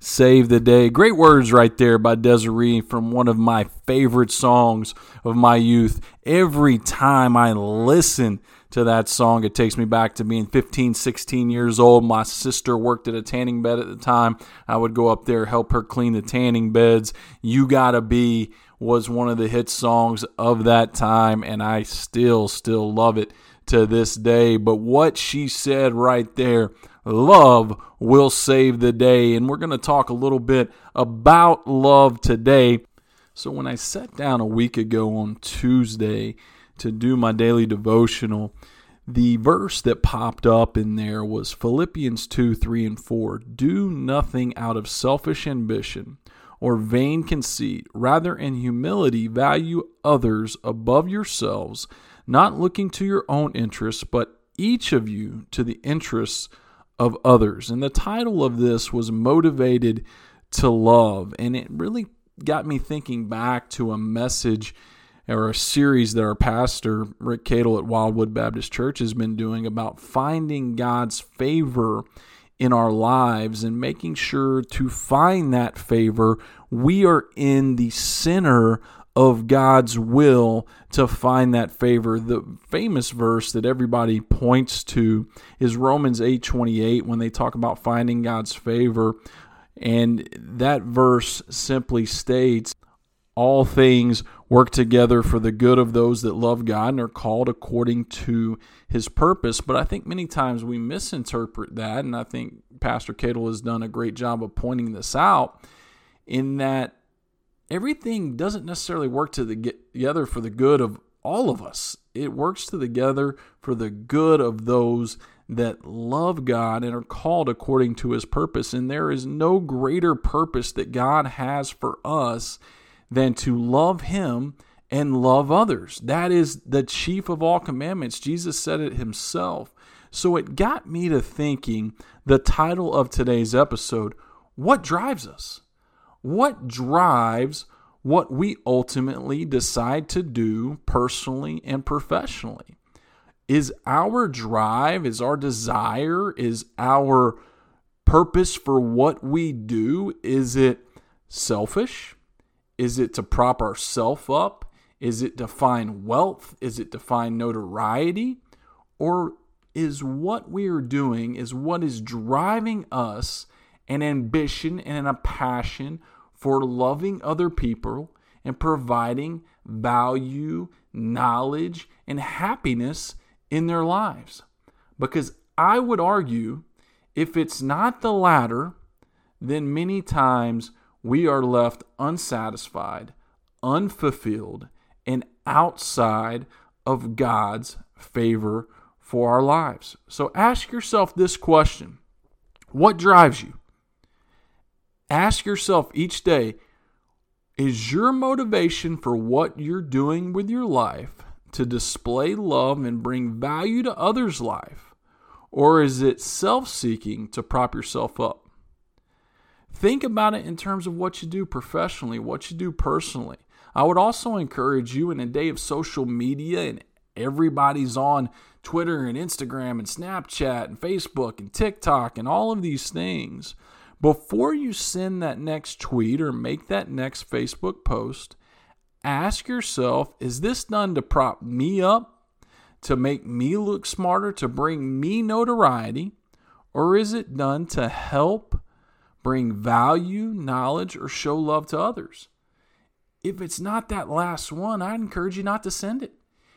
save the day. Great words right there by Des'ree from one of my favorite songs of my youth. Every time I listen to that song, it takes me back to being 15, 16 years old. My sister worked at a tanning bed at the time. I would go up there, help her clean the tanning beds. You Gotta Be was one of the hit songs of that time, and I still, still love it to this day. But what she said right there, love will save the day. And we're going to talk a little bit about love today. So, when I sat down a week ago on Tuesday to do my daily devotional, the verse that popped up in there was Philippians 2 3 and 4. Do nothing out of selfish ambition or vain conceit. Rather, in humility, value others above yourselves, not looking to your own interests, but each of you to the interests of others. And the title of this was Motivated to Love. And it really got me thinking back to a message or a series that our pastor, Rick Cadle at Wildwood Baptist Church, has been doing about finding God's favor in our lives and making sure to find that favor, we are in the center of God's will to find that favor. The famous verse that everybody points to is Romans 8:28 when they talk about finding God's favor. And that verse simply states all things work together for the good of those that love God and are called according to his purpose. But I think many times we misinterpret that, and I think Pastor Cadle has done a great job of pointing this out in that everything doesn't necessarily work together for the good of all of us. It works together for the good of those that love God and are called according to his purpose. And there is no greater purpose that God has for us than to love him and love others. That is the chief of all commandments. Jesus said it himself. So it got me to thinking the title of today's episode What drives us? What drives what we ultimately decide to do personally and professionally? Is our drive, is our desire, is our purpose for what we do, is it selfish? Is it to prop ourselves up? Is it to find wealth? Is it to find notoriety? Or is what we are doing, is what is driving us an ambition and a passion for loving other people and providing value, knowledge, and happiness in their lives? Because I would argue if it's not the latter, then many times we are left unsatisfied, unfulfilled, and outside of God's favor for our lives. So ask yourself this question What drives you? Ask yourself each day Is your motivation for what you're doing with your life to display love and bring value to others' life? Or is it self seeking to prop yourself up? Think about it in terms of what you do professionally, what you do personally. I would also encourage you in a day of social media and everybody's on Twitter and Instagram and Snapchat and Facebook and TikTok and all of these things. Before you send that next tweet or make that next Facebook post, ask yourself is this done to prop me up, to make me look smarter, to bring me notoriety, or is it done to help? bring value, knowledge, or show love to others. If it's not that last one, I encourage you not to send it.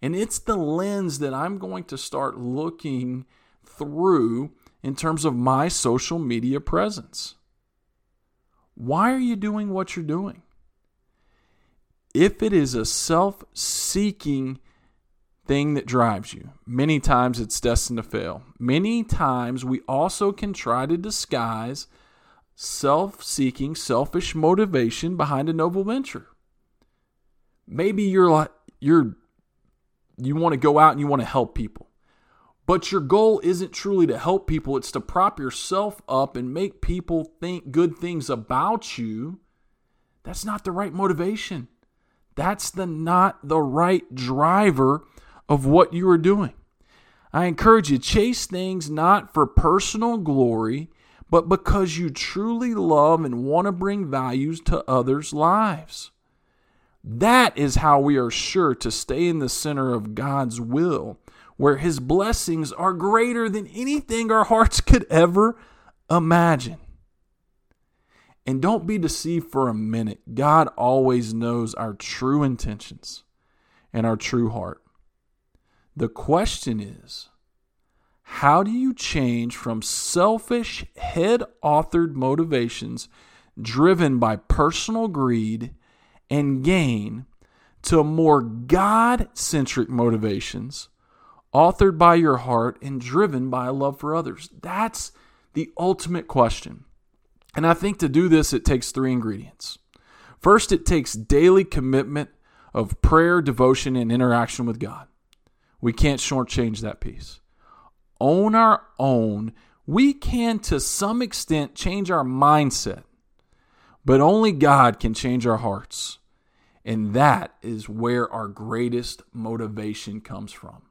And it's the lens that I'm going to start looking through in terms of my social media presence. Why are you doing what you're doing? If it is a self seeking thing that drives you, many times it's destined to fail. Many times we also can try to disguise self seeking, selfish motivation behind a noble venture. Maybe you're like, you're you want to go out and you want to help people. But your goal isn't truly to help people, it's to prop yourself up and make people think good things about you. That's not the right motivation. That's the not the right driver of what you are doing. I encourage you to chase things not for personal glory, but because you truly love and want to bring values to others' lives. That is how we are sure to stay in the center of God's will, where His blessings are greater than anything our hearts could ever imagine. And don't be deceived for a minute. God always knows our true intentions and our true heart. The question is how do you change from selfish, head authored motivations driven by personal greed and gain to more God centric motivations authored by your heart and driven by a love for others? That's the ultimate question. And I think to do this, it takes three ingredients. First, it takes daily commitment of prayer, devotion, and interaction with God. We can't shortchange that piece. On our own, we can to some extent change our mindset, but only God can change our hearts. And that is where our greatest motivation comes from.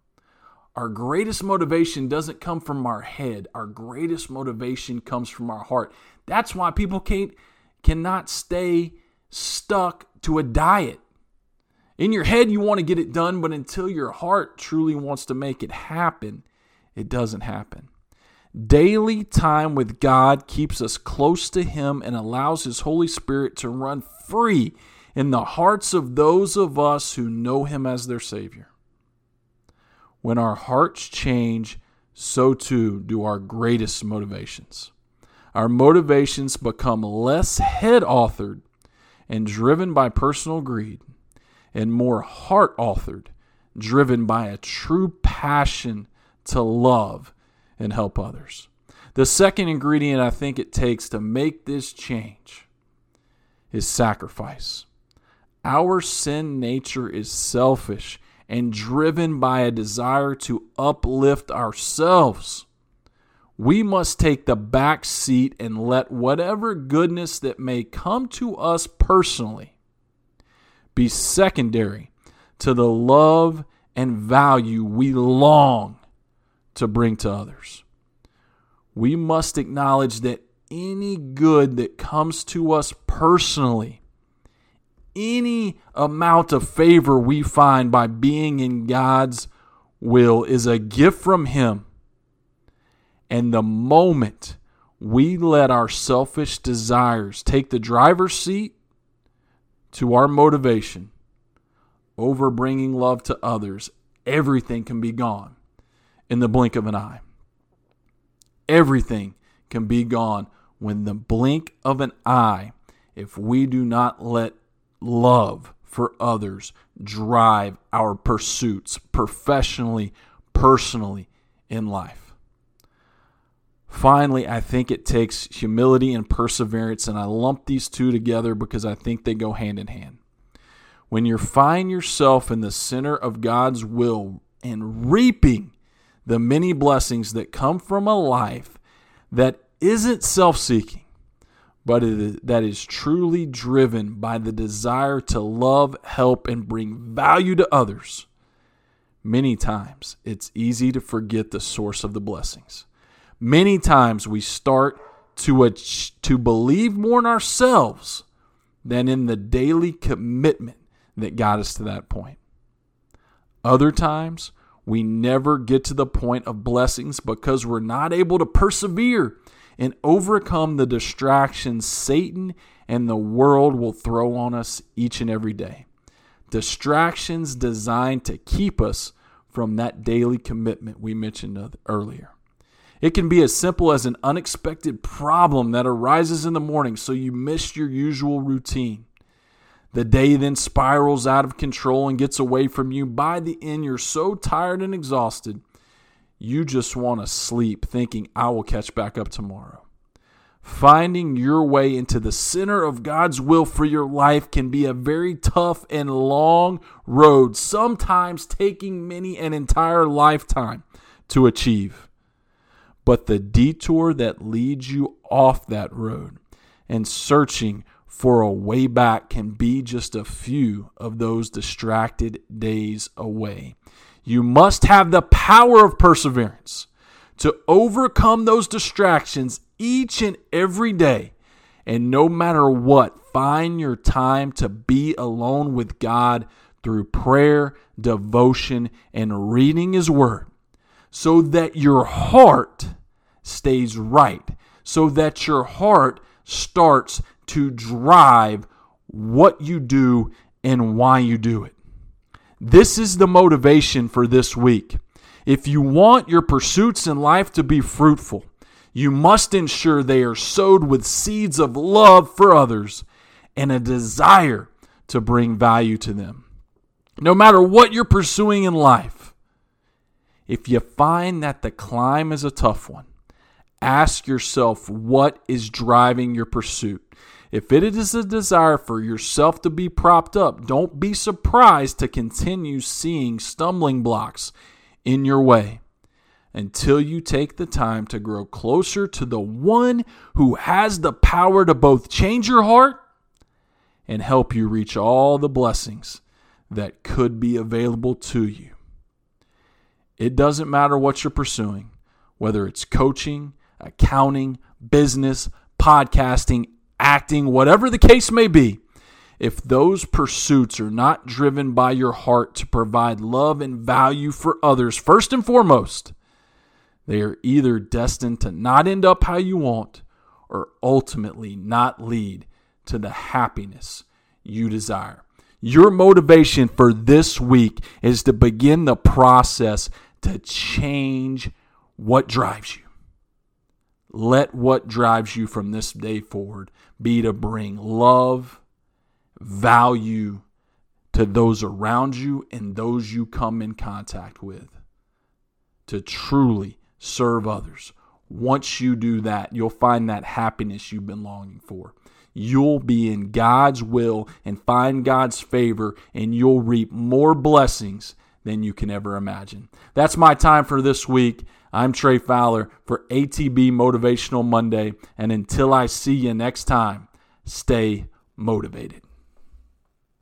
Our greatest motivation doesn't come from our head. Our greatest motivation comes from our heart. That's why people can't cannot stay stuck to a diet. In your head, you want to get it done, but until your heart truly wants to make it happen, it doesn't happen. Daily time with God keeps us close to Him and allows His Holy Spirit to run free in the hearts of those of us who know Him as their Savior. When our hearts change, so too do our greatest motivations. Our motivations become less head authored and driven by personal greed and more heart authored, driven by a true passion to love and help others. The second ingredient I think it takes to make this change is sacrifice. Our sin nature is selfish and driven by a desire to uplift ourselves. We must take the back seat and let whatever goodness that may come to us personally be secondary to the love and value we long to bring to others. We must acknowledge that any good that comes to us personally, any amount of favor we find by being in God's will, is a gift from Him. And the moment we let our selfish desires take the driver's seat to our motivation over bringing love to others, everything can be gone in the blink of an eye. Everything can be gone when the blink of an eye if we do not let love for others drive our pursuits professionally, personally, in life. Finally, I think it takes humility and perseverance, and I lump these two together because I think they go hand in hand. When you find yourself in the center of God's will and reaping the many blessings that come from a life that isn't self seeking, but that is truly driven by the desire to love, help, and bring value to others, many times it's easy to forget the source of the blessings many times we start to, to believe more in ourselves than in the daily commitment that got us to that point. Other times, we never get to the point of blessings because we're not able to persevere and overcome the distractions Satan and the world will throw on us each and every day. Distractions designed to keep us from that daily commitment we mentioned earlier. It can be as simple as an unexpected problem that arises in the morning, so you miss your usual routine. The day then spirals out of control and gets away from you. By the end, you're so tired and exhausted, you just want to sleep, thinking, I will catch back up tomorrow. Finding your way into the center of God's will for your life can be a very tough and long road, sometimes taking many an entire lifetime to achieve. But the detour that leads you off that road and searching for a way back can be just a few of those distracted days away. You must have the power of perseverance to overcome those distractions each and every day. And no matter what, find your time to be alone with God through prayer, devotion, and reading His Word so that your heart stays right, so that your heart starts to drive what you do and why you do it. This is the motivation for this week. If you want your pursuits in life to be fruitful, you must ensure they are sowed with seeds of love for others and a desire to bring value to them. No matter what you're pursuing in life, if you find that the climb is a tough one, ask yourself what is driving your pursuit. If it is a desire for yourself to be propped up, don't be surprised to continue seeing stumbling blocks in your way until you take the time to grow closer to the one who has the power to both change your heart and help you reach all the blessings that could be available to you. It doesn't matter what you're pursuing, whether it's coaching, accounting, business, podcasting, acting, whatever the case may be. If those pursuits are not driven by your heart to provide love and value for others, first and foremost, they are either destined to not end up how you want or ultimately not lead to the happiness you desire. Your motivation for this week is to begin the process to change what drives you. Let what drives you from this day forward be to bring love, value to those around you and those you come in contact with. To truly serve others. Once you do that, you'll find that happiness you've been longing for. You'll be in God's will and find God's favor, and you'll reap more blessings than you can ever imagine. That's my time for this week. I'm Trey Fowler for ATB Motivational Monday, and until I see you next time, stay motivated.